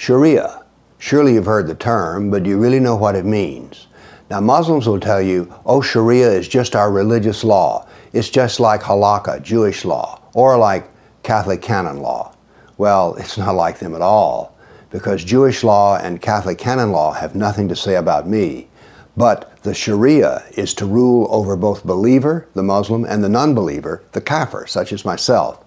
Sharia. Surely you've heard the term, but do you really know what it means? Now, Muslims will tell you, oh, Sharia is just our religious law. It's just like halakha, Jewish law, or like Catholic canon law. Well, it's not like them at all, because Jewish law and Catholic canon law have nothing to say about me. But the Sharia is to rule over both believer, the Muslim, and the non believer, the kafir, such as myself.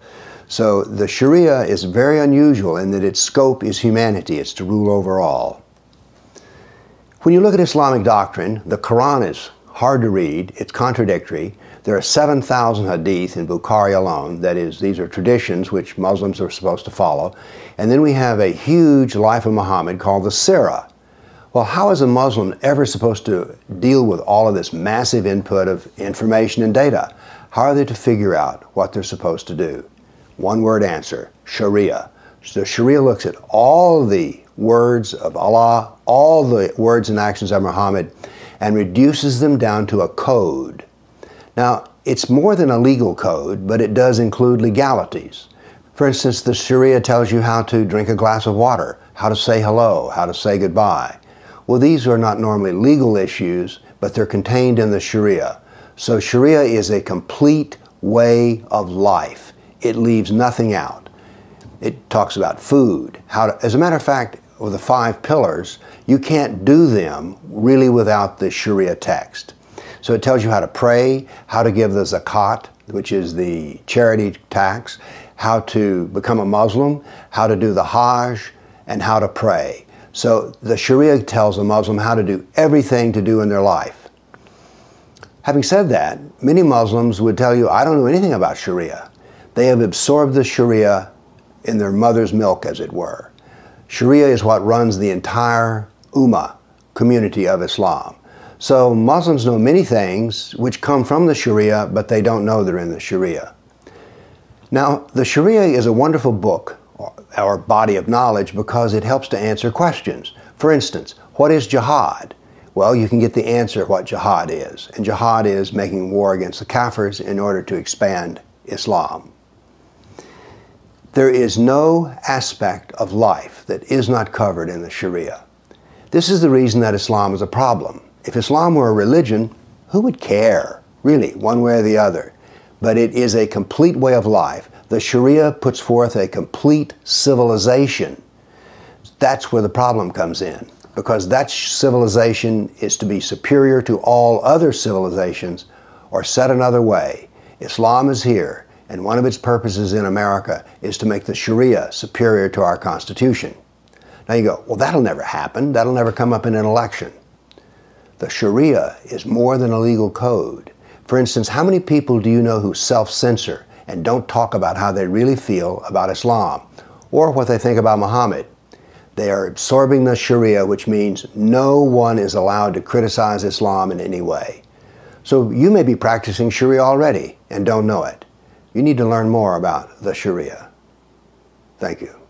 So the Sharia is very unusual in that its scope is humanity, it's to rule over all. When you look at Islamic doctrine, the Quran is hard to read, it's contradictory. There are 7,000 hadith in Bukhari alone, that is, these are traditions which Muslims are supposed to follow. And then we have a huge life of Muhammad called the Sirah. Well, how is a Muslim ever supposed to deal with all of this massive input of information and data? How are they to figure out what they're supposed to do? One word answer Sharia. So Sharia looks at all the words of Allah, all the words and actions of Muhammad, and reduces them down to a code. Now, it's more than a legal code, but it does include legalities. For instance, the Sharia tells you how to drink a glass of water, how to say hello, how to say goodbye. Well, these are not normally legal issues, but they're contained in the Sharia. So Sharia is a complete way of life. It leaves nothing out. It talks about food, how to, as a matter of fact, with the five pillars, you can't do them really without the Sharia text. So it tells you how to pray, how to give the zakat, which is the charity tax, how to become a Muslim, how to do the Hajj, and how to pray. So the Sharia tells a Muslim how to do everything to do in their life. Having said that, many Muslims would tell you, I don't know anything about Sharia. They have absorbed the Sharia in their mother's milk, as it were. Sharia is what runs the entire Ummah community of Islam. So Muslims know many things which come from the Sharia, but they don't know they're in the Sharia. Now, the Sharia is a wonderful book our body of knowledge because it helps to answer questions. For instance, what is jihad? Well, you can get the answer what jihad is. And jihad is making war against the kafirs in order to expand Islam. There is no aspect of life that is not covered in the Sharia. This is the reason that Islam is a problem. If Islam were a religion, who would care, really, one way or the other? But it is a complete way of life the Sharia puts forth a complete civilization. That's where the problem comes in, because that civilization is to be superior to all other civilizations, or said another way, Islam is here, and one of its purposes in America is to make the Sharia superior to our Constitution. Now you go, well, that'll never happen. That'll never come up in an election. The Sharia is more than a legal code. For instance, how many people do you know who self censor and don't talk about how they really feel about Islam or what they think about Muhammad. They are absorbing the Sharia, which means no one is allowed to criticize Islam in any way. So you may be practicing Sharia already and don't know it. You need to learn more about the Sharia. Thank you.